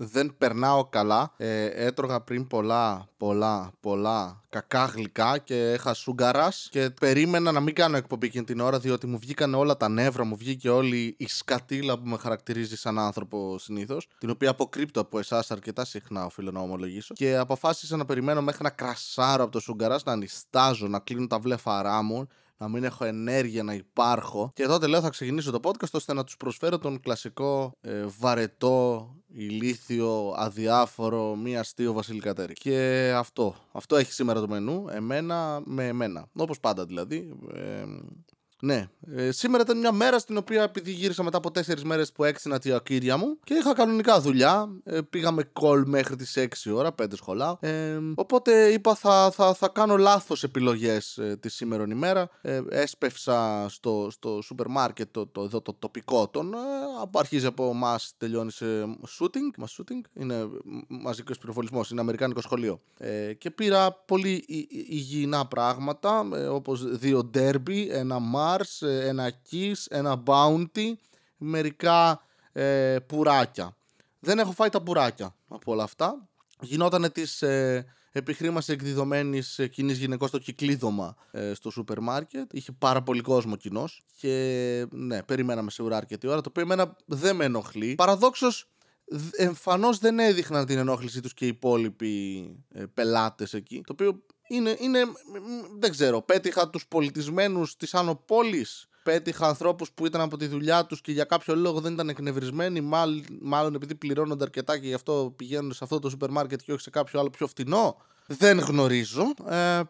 δεν περνάω καλά. Ε, έτρωγα πριν πολλά, πολλά, πολλά κακά γλυκά και είχα σούγκαρας και περίμενα να μην κάνω εκπομπή εκείνη την ώρα διότι μου βγήκαν όλα τα νεύρα, μου βγήκε όλη η σκατήλα που με χαρακτηρίζει σαν άνθρωπο συνήθως, την οποία αποκρύπτω από εσάς αρκετά συχνά, οφείλω να ομολογήσω. Και αποφάσισα να περιμένω μέχρι να κρασάρω από το σούγκαρας, να νιστάζω, να κλείνω τα βλέφαρά μου, να μην έχω ενέργεια να υπάρχω. Και τότε λέω θα ξεκινήσω το podcast ώστε να τους προσφέρω τον κλασικό ε, βαρετό, ηλίθιο, αδιάφορο, μη αστείο Βασίλη Κατέρη. Και αυτό. Αυτό έχει σήμερα το μενού. Εμένα με εμένα. Όπως πάντα δηλαδή. Ε, ναι. Ε, σήμερα ήταν μια μέρα στην οποία, επειδή γύρισα μετά από τέσσερις μέρες που έξυνα τη ακύρια μου και είχα κανονικά δουλειά. Ε, πήγαμε call μέχρι τις 6 ώρα, 5 σχολάω. Ε, οπότε είπα θα, θα, θα κάνω λάθος επιλογές ε, τη σήμερα ημέρα. Ε, έσπευσα στο, στο σούπερ μάρκετ το, το, το, το τοπικό των. Ε, αρχίζει από εμάς, τελειώνει σε shooting. Μα shooting είναι μαζικός πυροβολισμός, είναι αμερικάνικο σχολείο. Ε, και πήρα πολύ υγιεινά πράγματα, ε, όπως δύο derby, ένα Mars, ε, ένα Kiss, ένα Bounty, μερικά ε, πουράκια. Δεν έχω φάει τα πουράκια από όλα αυτά. Γινότανε τις ε, επιχρήμασης εκδιδομένη ε, κοινής γυναικός στο κυκλίδωμα ε, στο σούπερ μάρκετ. Είχε πάρα πολύ κόσμο κοινός και ναι, περιμέναμε σίγουρα αρκετή ώρα. Το οποίο εμένα δεν με ενοχλεί. Παραδόξως, εμφανώς δεν έδειχναν την ενόχλησή τους και οι υπόλοιποι ε, πελάτες εκεί. Το οποίο είναι, είναι, δεν ξέρω, πέτυχα τους πολιτισμένους της Άνω Πόλης, πέτυχα ανθρώπους που ήταν από τη δουλειά τους και για κάποιο λόγο δεν ήταν εκνευρισμένοι, μάλλον, μάλλον επειδή πληρώνονται αρκετά και γι' αυτό πηγαίνουν σε αυτό το σούπερ μάρκετ και όχι σε κάποιο άλλο πιο φτηνό. Δεν γνωρίζω. Ε,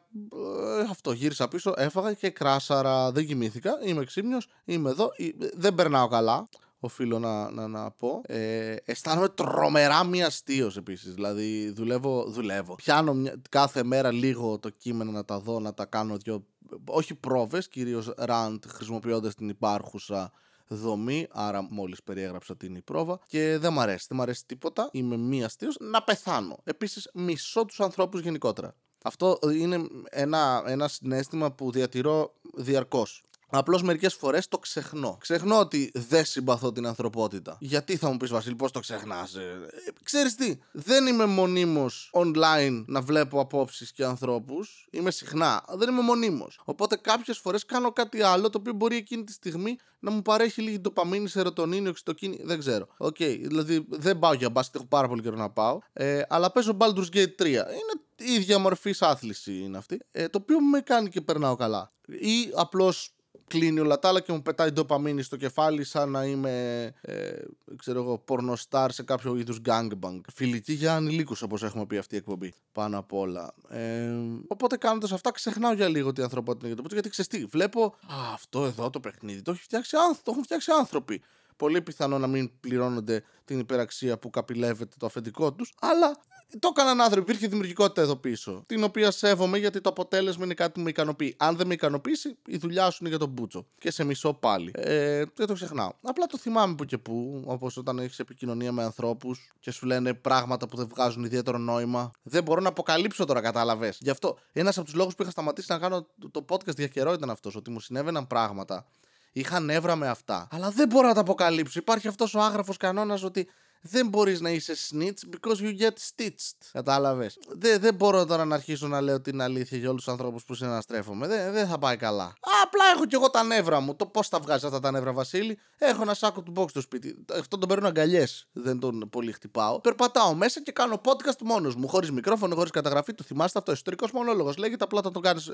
αυτό γύρισα πίσω, έφαγα και κράσαρα. Δεν κοιμήθηκα. Είμαι ξύπνιος, είμαι εδώ. Δεν περνάω καλά οφείλω να, να, να πω. Ε, αισθάνομαι τρομερά μη αστείο επίσης. Δηλαδή, δουλεύω, δουλεύω. Πιάνω μια, κάθε μέρα λίγο το κείμενο να τα δω, να τα κάνω δύο. Όχι πρόβες, κυρίως rant χρησιμοποιώντας την υπάρχουσα δομή. Άρα, μόλις περιέγραψα την η πρόβα. Και δεν μ' αρέσει. Δεν μ' αρέσει τίποτα. Είμαι μη αστείο να πεθάνω. Επίσης, μισώ τους ανθρώπους γενικότερα. Αυτό είναι ένα, ένα συναίσθημα που διατηρώ διαρκώς. Απλώς μερικές φορές το ξεχνώ. Ξεχνώ ότι δεν συμπαθώ την ανθρωπότητα. Γιατί θα μου πεις Βασίλη, πώς το ξεχνάς. Ε, Ξέρεις τι, δεν είμαι μονίμως online να βλέπω απόψεις και ανθρώπους. Είμαι συχνά. Δεν είμαι μονίμως. Οπότε κάποιες φορές κάνω κάτι άλλο το οποίο μπορεί εκείνη τη στιγμή να μου παρέχει λίγη ντοπαμίνη, σερωτονίνη, οξυτοκίνη. Δεν ξέρω. OK, okay, δηλαδή δεν πάω για μπάσκετ, έχω πάρα πολύ καιρό να πάω. Ε, αλλά παίζω Baldur's Gate 3. Είναι η ίδια μορφή άθληση είναι αυτή. Ε, το οποίο με κάνει και περνάω καλά. Ή απλώς κλείνει όλα τα άλλα και μου πετάει ντοπαμίνη στο κεφάλι σαν να είμαι ε, ξέρω εγώ πορνοστάρ σε κάποιο είδους gangbang. Φιλική για ανηλίκους όπως έχουμε πει αυτή η εκπομπή πάνω απ' όλα. Ε, οπότε κάνοντας αυτά ξεχνάω για λίγο την ανθρωπότητα για το γιατί ξέρεις τι βλέπω α, αυτό εδώ το παιχνίδι το, έχει φτιάξει, το έχουν φτιάξει άνθρωποι πολύ πιθανό να μην πληρώνονται την υπεραξία που καπηλεύεται το αφεντικό τους, αλλά το έκαναν άνθρωποι. Υπήρχε δημιουργικότητα εδώ πίσω. Την οποία σέβομαι γιατί το αποτέλεσμα είναι κάτι που με ικανοποιεί. Αν δεν με ικανοποιήσει, η δουλειά σου είναι για τον Μπούτσο. Και σε μισό πάλι. Ε, δεν το ξεχνάω. Απλά το θυμάμαι που και που. Όπως όταν έχεις επικοινωνία με ανθρώπους και σου λένε πράγματα που δεν βγάζουν ιδιαίτερο νόημα. Δεν μπορώ να αποκαλύψω τώρα, κατάλαβες. Γι' αυτό ένας από τους λόγους που είχα σταματήσει να κάνω το podcast για καιρό ήταν αυτός. Ότι μου συνέβαιναν πράγματα. Είχα νεύρα με αυτά. Αλλά δεν μπορώ να τα αποκαλύψω. Υπάρχει αυτός ο άγραφος κανόνας ότι δεν μπορείς να είσαι snitch because you get stitched. Κατάλαβες. Δεν, δεν μπορώ τώρα να αρχίσω να λέω την αλήθεια για όλους τους ανθρώπους που συναναστρέφομαι. Δεν, δεν θα πάει καλά. Απλά έχω κι εγώ τα νεύρα μου. Το πώς τα βγάζεις αυτά τα νεύρα, Βασίλη; Έχω ένα σάκο του box στο σπίτι. Αυτό τον παίρνω αγκαλιές. Δεν τον πολύ χτυπάω. Περπατάω μέσα και κάνω podcast μόνος μου. Χωρίς μικρόφωνο, χωρίς καταγραφή. Το θυμάστε αυτό. Εσωτερικός μονόλογος. Λέγεται απλά θα το κάνεις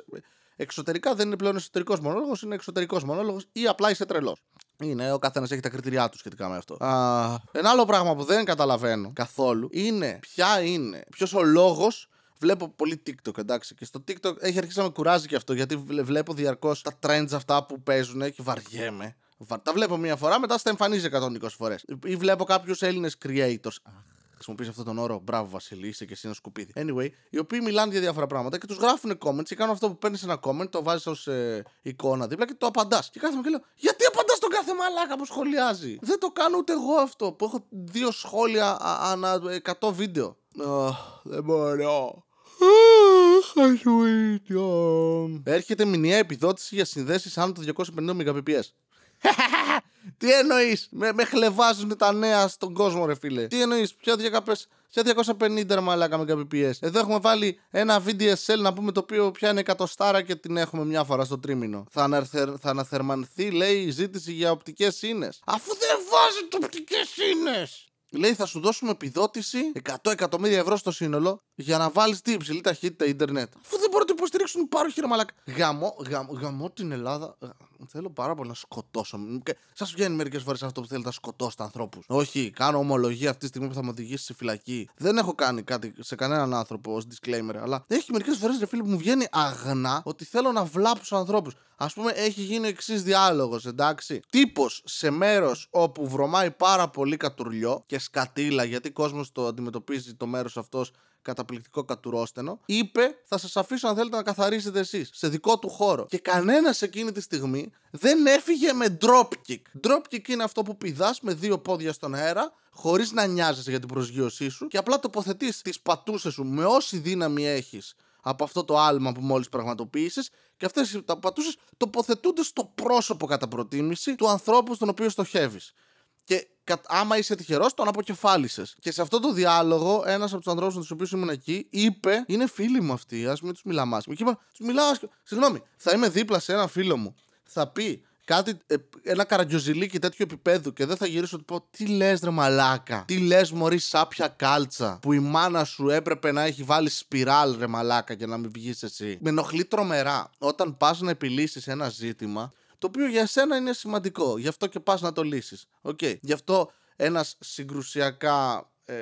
εξωτερικά. Δεν είναι πλέον εσωτερικός μονόλογος. Είναι εξωτερικός μονόλογος ή απλά είσαι τρελός. Είναι, ο καθένας έχει τα κριτηριά του σχετικά με αυτό. Α, ένα άλλο πράγμα που δεν καταλαβαίνω καθόλου είναι ποια είναι, ποιος ο λόγος Βλέπω πολύ TikTok, εντάξει. Και στο TikTok έχει αρχίσει να με κουράζει και αυτό γιατί βλέπω διαρκώς τα trends αυτά που παίζουν και βαριέμαι. Τα βλέπω μία φορά, μετά στα εμφανίζει 120 φορές. Ή βλέπω κάποιους Έλληνες creators χρησιμοποιήσει αυτόν τον όρο. Μπράβο, Βασίλη, είσαι και εσύ ένα σκουπίδι. Anyway, οι οποίοι μιλάνε για διάφορα πράγματα και τους γράφουν comments και κάνουν αυτό που παίρνεις ένα comment, το βάζεις ως ε, εικόνα δίπλα και το απαντάς. Και κάθομαι και λέω, Γιατί απαντάς τον κάθε μαλάκα που σχολιάζει; Δεν το κάνω ούτε εγώ αυτό που έχω δύο σχόλια ανά 100 βίντεο. Oh, δεν μπορώ. Έρχεται μηνιαία επιδότηση για συνδέσεις άνω των 250 Mbps. Τι εννοείς, με, με χλεβάζουν με τα νέα στον κόσμο, ρε φίλε. Τι εννοείς, ποια διακαπές. Ποια 250 ρε μαλάκα με KBPS. Εδώ έχουμε βάλει ένα VDSL να πούμε το οποίο πια είναι εκατοστάρα και την έχουμε μια φορά στο τρίμηνο. Θα, αναθερ, θα αναθερμανθεί, λέει, η ζήτηση για οπτικές ίνε. Αφού δεν βάζετε οπτικέ ίνε! Λέει θα σου δώσουμε επιδότηση 100 εκατομμύρια ευρώ στο σύνολο για να βάλεις τι υψηλή ταχύτητα Ιντερνετ. Αφού δεν μπορείτε να υποστηρίξουν υπάρχοι ρε μαλάκα. Γαμώ, γαμώ, γαμώ την Ελλάδα. Θέλω πάρα πολύ να σκοτώσω. Σας βγαίνει μερικές φορές αυτό που θέλετε να σκοτώσετε ανθρώπους. Όχι, κάνω ομολογία αυτή τη στιγμή που θα με οδηγήσει σε φυλακή. Δεν έχω κάνει κάτι σε κανέναν άνθρωπο ως disclaimer, αλλά έχει μερικές φορές ρε φίλε που μου βγαίνει αγνά ότι θέλω να βλάψω ανθρώπους. Α πούμε, έχει γίνει εξής διάλογος, εντάξει. Τύπος σε μέρος όπου βρωμάει πάρα πολύ κατουρλιό και σκατήλα, γιατί ο κόσμος το αντιμετωπίζει το μέρος αυτός καταπληκτικό κατουρόστενο, είπε: Θα σας αφήσω αν θέλετε να καθαρίσετε εσείς σε δικό του χώρο. Και κανένας εκείνη τη στιγμή δεν έφυγε με dropkick. Dropkick είναι αυτό που πηδάς με δύο πόδια στον αέρα, χωρίς να νοιάζεσαι για την προσγείωσή σου και απλά τοποθετείς τις πατούσες σου με όση δύναμη έχεις από αυτό το άλμα που μόλις πραγματοποίησες και αυτές οι πατούσες τοποθετούνται στο πρόσωπο κατά προτίμηση του ανθρώπου στον οποίο στοχεύεις. Και άμα είσαι τυχερός, τον αποκεφάλισες. Και σε αυτό το διάλογο, ένας από τους ανθρώπους με τους οποίους ήμουν εκεί είπε: Είναι φίλοι μου αυτοί, ας μην τους μιλάμε άσχημα. Και είπα: Τους μιλάω άσχημα. Συγγνώμη, θα είμαι δίπλα σε ένα φίλο μου. Θα πει κάτι, ε, ένα καραγκιοζηλίκι τέτοιο επίπεδου και δεν θα γυρίσω του πω τι λες ρε μαλάκα; Τι λες μωρή σάπια κάλτσα που η μάνα σου έπρεπε να έχει βάλει σπιράλ ρε μαλάκα και να μην βγεις εσύ. Με ενοχλεί τρομερά όταν πας να επιλύσεις ένα ζήτημα το οποίο για σένα είναι σημαντικό. Γι' αυτό και πας να το λύσεις. Okay. Γι' αυτό ένας συγκρουσιακά ε,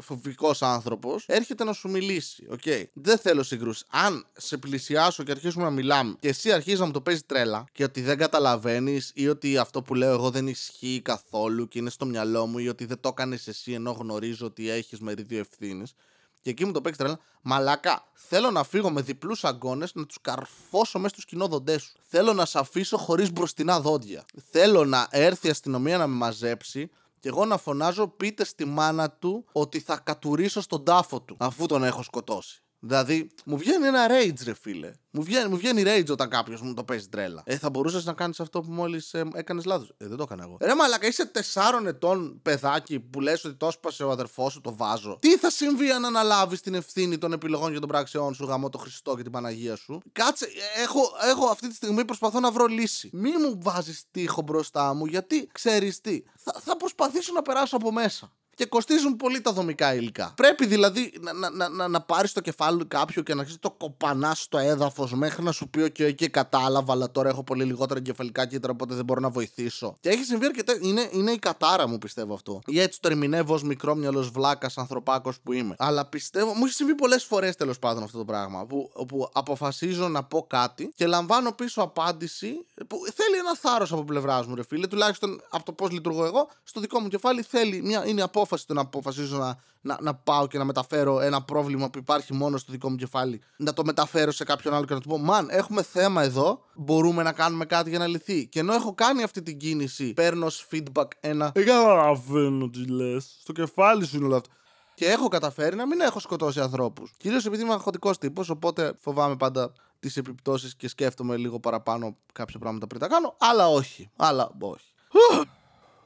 φοβικός άνθρωπος έρχεται να σου μιλήσει. Okay. Δεν θέλω συγκρούσεις. Αν σε πλησιάσω και αρχίσουμε να μιλάμε και εσύ αρχίζεις να μου το παίζεις τρέλα και ότι δεν καταλαβαίνεις ή ότι αυτό που λέω εγώ δεν ισχύει καθόλου και είναι στο μυαλό μου ή ότι δεν το έκανες εσύ ενώ γνωρίζω ότι έχεις μερίδιο ευθύνης. Και εκεί μου το παίξει τρέλα. Μαλάκα, θέλω να φύγω με διπλούς αγκώνε να τους καρφώσω μέσα στους κοινόδοντές σου. Θέλω να σε αφήσω χωρίς μπροστινά δόντια. Θέλω να έρθει η αστυνομία να με μαζέψει και εγώ να φωνάζω πείτε στη μάνα του ότι θα κατουρίσω στον τάφο του αφού τον έχω σκοτώσει. Δηλαδή, μου βγαίνει ένα rage, ρε φίλε. Μου βγαίνει, μου βγαίνει rage όταν κάποιος μου το παίζει τρέλα. Ε, θα μπορούσες να κάνεις αυτό που μόλις ε, έκανες λάθος. Ε, δεν το έκανα εγώ. Ρε μαλακα, είσαι τεσσάρων ετών παιδάκι που λες ότι το έσπασε ο αδερφός σου, το βάζω. Τι θα συμβεί αν αναλάβεις την ευθύνη των επιλογών και των πράξεών σου, γαμώ το Χριστό και την Παναγία σου; Κάτσε, έχω, έχω αυτή τη στιγμή προσπαθώ να βρω λύση. Μη μου βάζεις τείχο μπροστά μου, γιατί ξέρεις τι. Θα, θα προσπαθήσω να περάσω από μέσα και κοστίζουν πολύ τα δομικά υλικά. Πρέπει δηλαδή να, να, να, να, να πάρεις το κεφάλι κάποιου και να αρχίσει το κοπανάς στο έδαφος μέχρι να σου πει: OK, okay, κατάλαβα, αλλά τώρα έχω πολύ λιγότερα εγκεφαλικά κύτταρα, οπότε δεν μπορώ να βοηθήσω. Και έχει συμβεί αρκετά. Είναι, είναι η κατάρα μου, πιστεύω αυτό. Ή έτσι το ερμηνεύω ως μικρόμυαλος βλάκας ανθρωπάκος που είμαι. Αλλά πιστεύω, μου έχει συμβεί πολλές φορές τέλος πάντων αυτό το πράγμα. Που, όπου αποφασίζω να πω κάτι και λαμβάνω πίσω απάντηση που θέλει ένα θάρρος από πλευράς μου, ρε φίλε. Τουλάχιστον από το πώς λειτουργώ εγώ, στο δικό μου κεφάλι θέλει μια, είναι απόφαση απόφαση το να αποφασίζω να, να, να πάω και να μεταφέρω ένα πρόβλημα που υπάρχει μόνο στο δικό μου κεφάλι, να το μεταφέρω σε κάποιον άλλο και να του πω: Μαν, έχουμε θέμα εδώ, μπορούμε να κάνουμε κάτι για να λυθεί. Και ενώ έχω κάνει αυτή την κίνηση, παίρνω feedback ένα. Δεν καταλαβαίνω τι λες. Στο κεφάλι σου είναι όλο αυτό. Και έχω καταφέρει να μην έχω σκοτώσει ανθρώπους. Κυρίως επειδή είμαι αγχωτικός τύπος, οπότε φοβάμαι πάντα τις επιπτώσεις και σκέφτομαι λίγο παραπάνω κάποια πράγματα πριν τα κάνω. Αλλά όχι. Αλλά όχι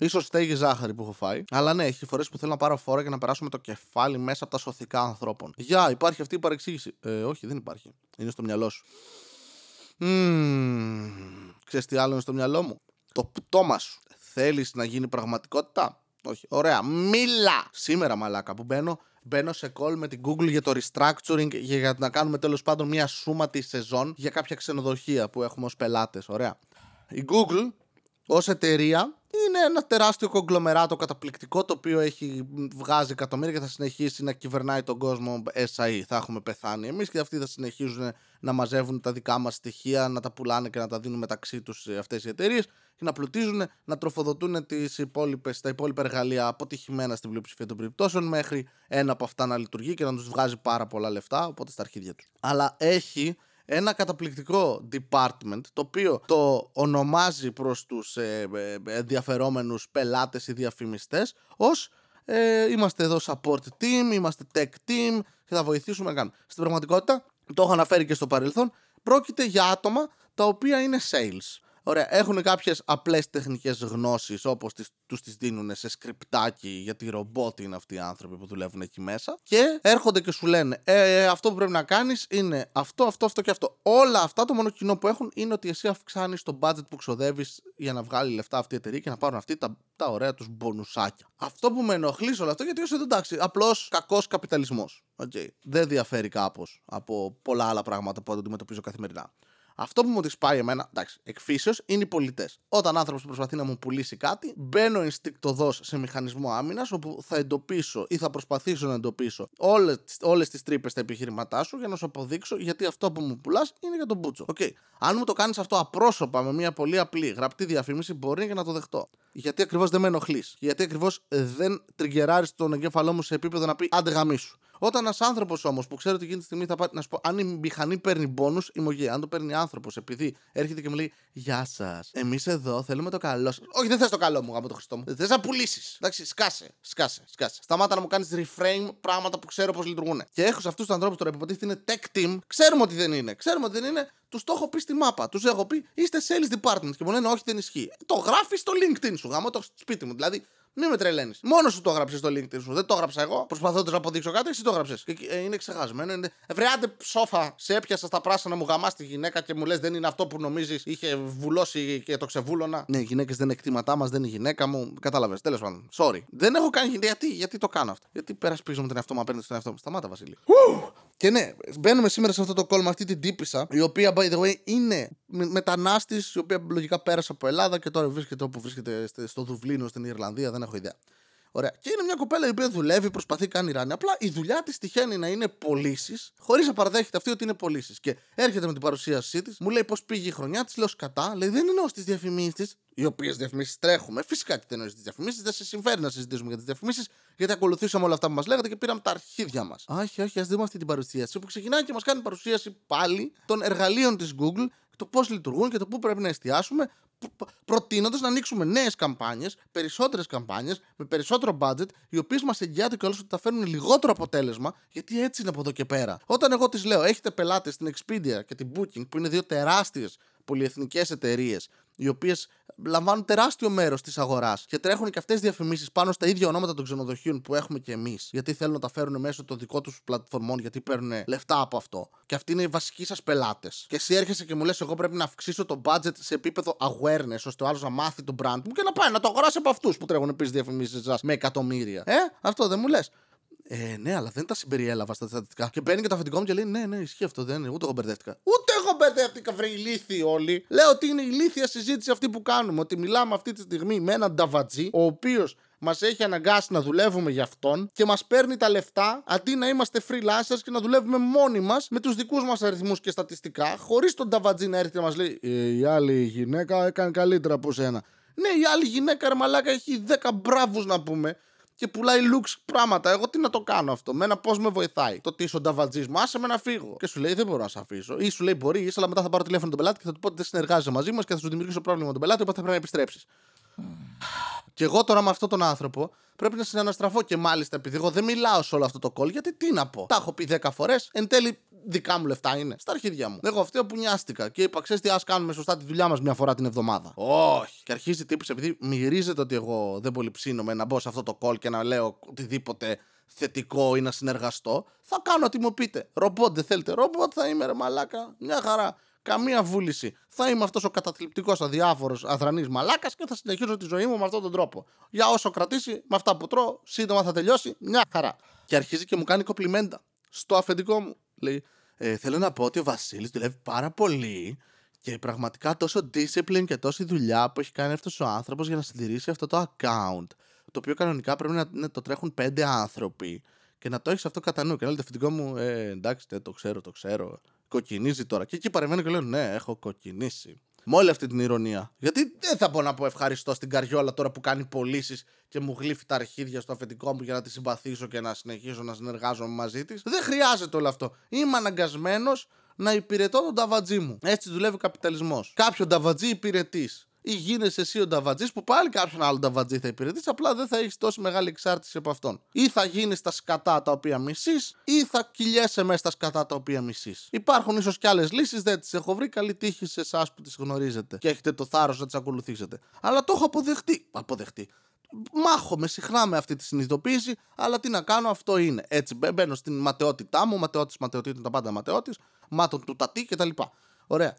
σω στέγη ζάχαρη που έχω φάει. Αλλά ναι, έχει φορές που θέλω να πάρω φόρα και να περάσω με το κεφάλι μέσα από τα σωθικά ανθρώπων. Γεια, υπάρχει αυτή η παρεξήγηση. Ε, όχι, δεν υπάρχει. Είναι στο μυαλό σου. Mm, ξέρεις τι άλλο είναι στο μυαλό μου; Το πτώμα σου. Θέλεις να γίνει πραγματικότητα; Όχι. Ωραία. Μίλα. Σήμερα μαλάκα που μπαίνω μπαίνω σε call με την Google για το restructuring για να κάνουμε τέλος πάντων μια σούμα σεζόν για κάποια ξενοδοχεία που έχουμε ως πελάτες. Ωραία. Η Google ως εταιρεία είναι ένα τεράστιο κογκλωμεράτο καταπληκτικό το οποίο έχει βγάζει εκατομμύρια και θα συνεχίσει να κυβερνάει τον κόσμο SAE. Θα έχουμε πεθάνει εμείς και αυτοί θα συνεχίζουν να μαζεύουν τα δικά μας στοιχεία, να τα πουλάνε και να τα δίνουν μεταξύ τους αυτές οι εταιρείες και να πλουτίζουν, να τροφοδοτούν τις υπόλοιπες, τα υπόλοιπα εργαλεία αποτυχημένα στην πλειοψηφία των περιπτώσεων μέχρι ένα από αυτά να λειτουργεί και να τους βγάζει πάρα πολλά λεφτά, οπότε στα αρχίδια τους. Αλλά έχει ένα καταπληκτικό department το οποίο το ονομάζει προς τους ε, ε, ενδιαφερόμενους πελάτες ή διαφημιστές ως ε, είμαστε εδώ support team, είμαστε tech team και θα βοηθήσουμε να κάνουμε. Στην πραγματικότητα, το έχω αναφέρει και στο παρελθόν, πρόκειται για άτομα τα οποία είναι sales. Ωραία, έχουν κάποιες απλές τεχνικές γνώσεις όπως τους τις δίνουν σε σκριπτάκι, γιατί ρομπότ είναι αυτοί οι άνθρωποι που δουλεύουν εκεί μέσα. Και έρχονται και σου λένε, ε, ε αυτό που πρέπει να κάνεις είναι αυτό, αυτό, αυτό και αυτό. Όλα αυτά το μόνο κοινό που έχουν είναι ότι εσύ αυξάνεις το budget που ξοδεύεις για να βγάλει λεφτά αυτή η εταιρεία και να πάρουν αυτοί τα, τα ωραία τους μπονουσάκια. Αυτό που με ενοχλείς σε όλο αυτό, γιατί όσο εντάξει, απλώς κακός καπιταλισμός. Okay. Δεν διαφέρει κάπως από πολλά άλλα πράγματα που αντιμετωπίζω καθημερινά. Αυτό που μου τη πάει εμένα, εντάξει, εκφύσεως είναι οι πολιτές. Όταν άνθρωπος προσπαθεί να μου πουλήσει κάτι, μπαίνω ενστικτοδό σε μηχανισμό άμυνας, όπου θα εντοπίσω ή θα προσπαθήσω να εντοπίσω όλες τις τρύπες στα επιχειρηματά σου για να σου αποδείξω γιατί αυτό που μου πουλάς είναι για τον Μπούτσο. Okay. Αν μου το κάνεις αυτό απρόσωπα με μια πολύ απλή γραπτή διαφήμιση, μπορεί και να το δεχτώ. Γιατί ακριβώς δεν με ενοχλείς. Γιατί ακριβώς δεν τριγκεράρεις τον εγκέφαλό μου σε επίπεδο να πει άντε γαμίσου. Όταν ένας άνθρωπος όμως που ξέρει ότι εκείνη τη στιγμή θα πάει να σου πω, αν η μηχανή παίρνει πόνου, είμαι γε. Αν το παίρνει άνθρωπος επειδή έρχεται και μου λέει Γεια σας, εμείς εδώ θέλουμε το καλό σας. Όχι, δεν θες το καλό μου, γάμο το Χριστό μου. Θες να πουλήσεις. Εντάξει, σκάσε, σκάσε, σκάσε. Σταμάτα να μου κάνεις reframe πράγματα που ξέρω πώς λειτουργούν. Και έχω σε αυτούς τους ανθρώπους τώρα που υποτίθεται είναι tech team, ξέρουμε ότι δεν είναι. Ξέρουμε ότι δεν είναι. Τους το έχω πει στη μάπα. Τους έχω πει είστε sales department και μου λένε Όχι, δεν ισχύει. Το γράφεις στο LinkedIn σου, γάμο το σπίτι μου. Δηλαδή μην με τρελαίνεις. Μόνος σου το έγραψες στο LinkedIn σου. Δεν το έγραψα εγώ. Προσπαθώντα να αποδείξω κάτι, εσύ το έγραψες. Ε, είναι ξεχασμένο. Είναι... Βρεάτε ψόφα, σε έπιασα στα πράσινα μου γαμάς τη γυναίκα και μου λες δεν είναι αυτό που νομίζεις είχε βουλώσει και το ξεβούλωνα. Ναι, οι γυναίκες δεν είναι εκτίματά μας, δεν είναι η γυναίκα μου. Κατάλαβες. Τέλος πάντων. Sorry. Δεν έχω κάνει γιατί, γιατί το κάνω αυτό; Γιατί περασπίζομαι τον εαυτό μου απέναντι στον εαυτό μου; Σταμάτα, Βασίλη. Και ναι, μπαίνουμε σήμερα σε αυτό το κόλμα αυτή την τύπησα, η οποία by the way είναι μετανάστης, η οποία λογικά πέρασε από Ελλάδα και τώρα βρίσκεται όπου βρίσκεται στο Δουβλίνο, στην Ιρλανδία, δεν έχω ιδέα. Ωραία. Και είναι μια κοπέλα η οποία δουλεύει, προσπαθεί, κάνει ράνι. Απλά η δουλειά της τυχαίνει να είναι πωλήσεις, χωρίς να παραδέχεται αυτή ότι είναι πωλήσεις. Και έρχεται με την παρουσίασή της, μου λέει πώς πήγε η χρονιά της, λέω σκατά. Λέει δεν εννοώ στις διαφημίσεις, οι οποίες διαφημίσεις τρέχουμε. Φυσικά και δεν εννοώ στις διαφημίσεις, δεν σε συμφέρει να συζητήσουμε για τις διαφημίσεις, γιατί ακολουθήσαμε όλα αυτά που μας λέγατε και πήραμε τα αρχίδια μας. Όχι, όχι, ας δούμε αυτή την παρουσίαση. Που ξεκινάει και μας κάνει παρουσίαση πάλι των εργαλείων της Google το πώς λειτουργούν και το πού πρέπει να εστιάσουμε, προτείνοντας να ανοίξουμε νέες καμπάνιες, περισσότερες καμπάνιες, με περισσότερο budget, οι οποίες μας εγγυάται κιόλας ότι θα φέρουν λιγότερο αποτέλεσμα, γιατί έτσι είναι από εδώ και πέρα. Όταν εγώ τη λέω, έχετε πελάτες στην Expedia και την Booking, που είναι δύο τεράστιες πολυεθνικές εταιρείες, οι οποίες λαμβάνουν τεράστιο μέρος της αγοράς και τρέχουν και αυτές διαφημίσεις πάνω στα ίδια ονόματα των ξενοδοχείων που έχουμε και εμείς, γιατί θέλουν να τα φέρουν μέσω των δικών τους πλατφορμών, γιατί παίρνουν λεφτά από αυτό. Και αυτοί είναι οι βασικοί σας πελάτες. Και εσύ έρχεσαι και μου λες: Εγώ πρέπει να αυξήσω το budget σε επίπεδο awareness, ώστε ο άλλος να μάθει το brand μου και να πάει να το αγοράσει από αυτούς που τρέχουν επίσης διαφημίσεις σας με εκατομμύρια. Ε, αυτό δεν μου λες. Ε, ναι, αλλά δεν τα συμπεριέλαβα στα στατιστικά. Και παίρνει και το αφεντικό μου και λέει: Ναι, ναι, ισχύει αυτό, δεν είναι. Ούτε εγώ μπερδεύτηκα. Ούτε εγώ μπερδεύτηκα, βρε ηλίθιοι όλοι. Λέω ότι είναι ηλίθια συζήτηση αυτή που κάνουμε. Ότι μιλάμε αυτή τη στιγμή με έναν νταβατζή, ο οποίος μας έχει αναγκάσει να δουλεύουμε για αυτόν και μας παίρνει τα λεφτά αντί να είμαστε freelancers και να δουλεύουμε μόνοι μας με τους δικούς μας αριθμούς και στατιστικά, χωρίς τον νταβατζή να έρθει να μας λέει: ε, Η άλλη γυναίκα έκανε καλύτερα από σένα. Ναι, η άλλη γυναίκα, ρε μαλάκα, έχει 10 μπράβους να πούμε και πουλάει looks πράγματα. Εγώ τι να το κάνω αυτό; Μένα πώς με βοηθάει; Το τι ο νταβατζής μου, άσε με να φύγω. Και σου λέει δεν μπορώ να σε αφήσω. Ή σου λέει μπορείς, αλλά μετά θα πάρω τηλέφωνο τον πελάτη και θα του πω ότι δεν συνεργάζεσαι μαζί μας και θα σου δημιουργήσω πρόβλημα με τον πελάτη, οπότε θα πρέπει να επιστρέψεις. Και εγώ τώρα με αυτόν τον άνθρωπο πρέπει να συναναστραφώ και μάλιστα επειδή εγώ δεν μιλάω σε όλο αυτό το call, γιατί τι να πω. Τα έχω πει 10 φορές, εν τέλει δικά μου λεφτά είναι. Στα αρχίδια μου. Εγώ αυτό που νοιάστηκα και είπα, ξέρεις τι, ας κάνουμε σωστά τη δουλειά μας μια φορά την εβδομάδα. Όχι. Και αρχίζει τύπου επειδή μυρίζεται ότι εγώ δεν πολύ ψήνομαι να μπω σε αυτό το call και να λέω οτιδήποτε θετικό ή να συνεργαστώ. Θα κάνω ό,τι μου πείτε. Ρομπότ δεν θέλετε. Ρομπότ θα είμαι ρε μαλάκα. Μια χαρά καμία βούληση. Θα είμαι αυτός ο καταθλιπτικός, αδιάφορος, αδρανή μαλάκας και θα συνεχίσω τη ζωή μου με αυτόν τον τρόπο. Για όσο κρατήσει, με αυτά που τρώω, σύντομα θα τελειώσει, μια χαρά. Και αρχίζει και μου κάνει κοπλιμέντα στο αφεντικό μου. Λέει, ε, θέλω να πω ότι ο Βασίλης δουλεύει πάρα πολύ και πραγματικά τόσο discipline και τόση δουλειά που έχει κάνει αυτός ο άνθρωπος για να συντηρήσει αυτό το account. Το οποίο κανονικά πρέπει να, να το τρέχουν πέντε άνθρωποι και να το έχεις αυτό κατά νου. Και να λέει το αφεντικό μου, ε, εντάξει, το ξέρω, το ξέρω κοκκινίζει τώρα. Και εκεί παρεμβαίνω και λέω Ναι, έχω κοκκινήσει. Με όλη αυτή την ηρωνία. Γιατί δεν θα μπορώ να πω ευχαριστώ στην καριόλα τώρα που κάνει πωλήσεις και μου γλύφει τα αρχίδια στο αφεντικό μου για να τη συμπαθήσω και να συνεχίσω να συνεργάζομαι μαζί της. Δεν χρειάζεται όλο αυτό. Είμαι αναγκασμένος να υπηρετώ τον ταβατζή μου. Έτσι δουλεύει ο καπιταλισμός. Κάποιο ταβατζή υπηρετή. Ή γίνεσαι εσύ ο νταβατζής που πάλι κάποιον άλλο νταβατζή θα υπηρετήσει, απλά δεν θα έχεις τόση μεγάλη εξάρτηση από αυτόν. Ή θα γίνεις τα σκατά τα οποία μισείς, ή θα κυλιέσαι μέσα στα σκατά τα οποία μισείς. Υπάρχουν ίσως κι άλλες λύσεις, δεν τις έχω βρει. Καλή τύχη σε εσάς που τις γνωρίζετε και έχετε το θάρρος να τις ακολουθήσετε. Αλλά το έχω αποδεχτεί. Αποδεχτεί μάχομαι συχνά με αυτή τη συνειδητοποίηση, αλλά τι να κάνω, αυτό είναι. Έτσι μπαίνω στην ματαιότητά μου, ματαιώτης, ματαιοτήτων, τα πάντα ματαιώτη, μάτων του τατί κτλ. Ωραία.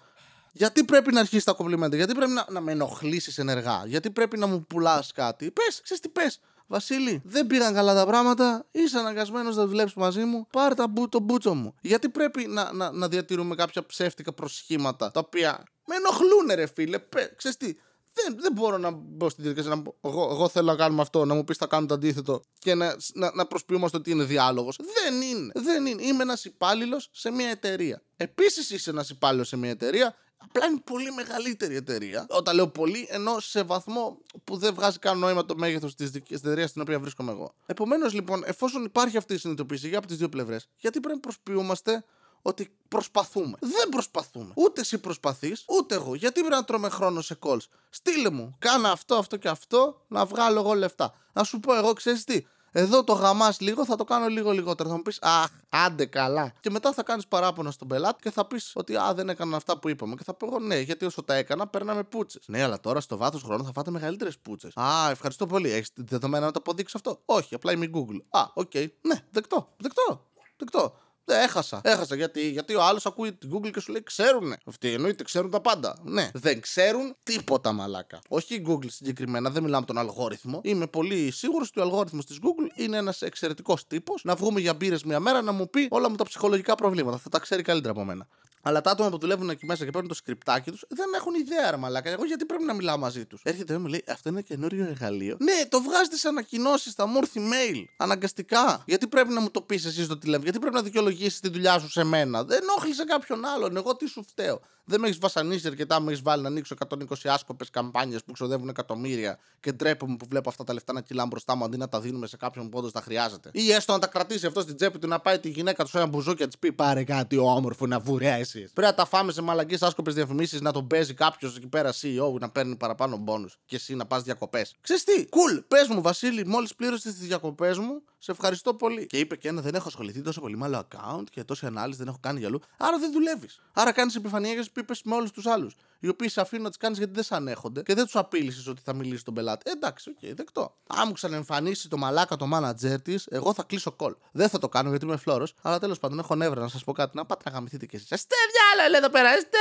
Γιατί πρέπει να αρχίσεις τα κομπλιμέντα, γιατί πρέπει να, να με ενοχλήσεις ενεργά, γιατί πρέπει να μου πουλάς κάτι; Πες, ξέρεις τι πες. Βασίλη, δεν πήγαν καλά τα πράγματα. Είσαι αναγκασμένος να δουλέψεις μαζί μου. Πάρε τα μπου, το μπούτσο μου. Γιατί πρέπει να, να, να διατηρούμε κάποια ψεύτικα προσχήματα τα οποία με ενοχλούν, ρε φίλε. Πε, ξέρεις τι, δεν, δεν μπορώ να μπω στην διαδικασία να πω εγώ, εγώ θέλω να κάνουμε αυτό, να μου πεις θα κάνουμε το αντίθετο και να, να, να προσποιούμαστε ότι είναι διάλογος. Δεν είναι. Δεν είναι. Είμαι ένας υπάλληλος σε μια εταιρεία. Επίσης είσαι ένας υπάλληλος σε μια εταιρεία. Απλά είναι πολύ μεγαλύτερη εταιρεία. Όταν λέω πολύ, ενώ σε βαθμό που δεν βγάζει καν νόημα το μέγεθος της εταιρείας στην οποία βρίσκομαι εγώ. Επομένως, λοιπόν, εφόσον υπάρχει αυτή η συνειδητοποίηση για από τις δύο πλευρές, γιατί πρέπει να προσποιούμαστε ότι προσπαθούμε. Δεν προσπαθούμε. Ούτε εσύ προσπαθείς, ούτε εγώ. Γιατί πρέπει να τρώμε χρόνο σε calls; Στείλε μου, κάνα αυτό, αυτό και αυτό, να βγάλω εγώ λεφτά. Να σου πω εγώ, ξέρεις τι. Εδώ το γαμάς λίγο, θα το κάνω λίγο λιγότερο. Θα μου πεις, Αχ, άντε καλά. Και μετά θα κάνεις παράπονα στον πελάτη και θα πεις ότι Α, δεν έκανα αυτά που είπαμε. Και θα πω εγώ, Ναι, γιατί όσο τα έκανα, παίρναμε πούτσες. Ναι, αλλά τώρα στο βάθος χρόνου θα φάτε μεγαλύτερες πούτσες. Α, ευχαριστώ πολύ. Έχεις δεδομένα να το αποδείξεις αυτό; Όχι, απλά είμαι Google. Α, OK. Okay. Ναι, δεκτό, δεκτό, δεκτό. Δεν έχασα. Έχασα γιατί, γιατί ο άλλος ακούει την Google και σου λέει ξέρουν. Αυτοί εννοείται ξέρουν τα πάντα. Ναι, δεν ξέρουν τίποτα μαλάκα. Όχι η Google συγκεκριμένα, δεν μιλάμε τον αλγόριθμο. Είμαι πολύ σίγουρος ότι ο αλγόριθμος της Google είναι ένας εξαιρετικός τύπος να βγούμε για μπύρες μια μέρα να μου πει όλα μου τα ψυχολογικά προβλήματα. Θα τα ξέρει καλύτερα από μένα. Αλλά τα άτομα που δουλεύουν εκεί μέσα και παίρνουν το σκριπτάκι τους δεν έχουν ιδέα, ρε μαλάκα. Εγώ γιατί πρέπει να μιλάω μαζί τους; Έρχεται και μου λέει Αυτό είναι ένα καινούριο εργαλείο. Ναι, το βγάζετε σε ανακοινώσεις, θα μου έρθει mail. Αναγκαστικά. Γιατί πρέπει να μου το πεις εσύ στο τηλέφωνο, γιατί πρέπει να δικαιολογήσεις τη δουλειά σου σε μένα; Δεν ενόχλησε κάποιον άλλον. Εγώ τι σου φταίω; Δεν με έχεις βασανίσει αρκετά, με έχεις βάλει να ανοίξω 120 άσκοπες καμπάνιες που ξοδεύουν εκατομμύρια και ντρέπομαι που βλέπω αυτά τα λεφτά να κυλάνε μπροστά μου αντί να τα δίνουμε σε κάποιον που όντως τα χρειάζεται. Ή έστω να τα κρατήσει αυτός στην τσέπη του να πάει τη γυναίκα του σε ένα μπουζό και της πει Πάρε κάτι όμορφο να φορέσει. Πρέπει να τα φάμε σε μαλακίες άσκοπες διαφημίσεις να τον παίζει κάποιος εκεί πέρα CEO να παίρνει παραπάνω μπόνους και εσύ να πας διακοπές. Ξέρεις τι, cool, πες μου Βασίλη, μόλις πλήρωσες τις διακοπές μου, σε ευχαριστώ πολύ. Και είπε και ένα, δεν έχω ασχοληθεί τόσο πολύ με άλλο account και τόση ανάλυση δεν έχω κάνει για αλλού. Άρα δεν δουλεύεις. Άρα κάνεις επιφανειακές πίπες με όλους τους άλλους. Οι οποίοι σε αφήνουν να τις κάνεις γιατί δεν σε ανέχονται και δεν τους απείλησες ότι θα μιλήσει τον πελάτη. Ε, εντάξει, OK, okay, δεκτό. Αν μου ξαναεμφανίσει το μαλάκα το manager της, εγώ θα κλείσω call. Δεν θα το κάνω γιατί είμαι φλόρος, αλλά τέλος πάντων έχω νεύρα να σας πω κάτι. Να πάτε να γαμηθείτε κι εσείς. Στε διάλο, λέει εδώ πέρα. Στε...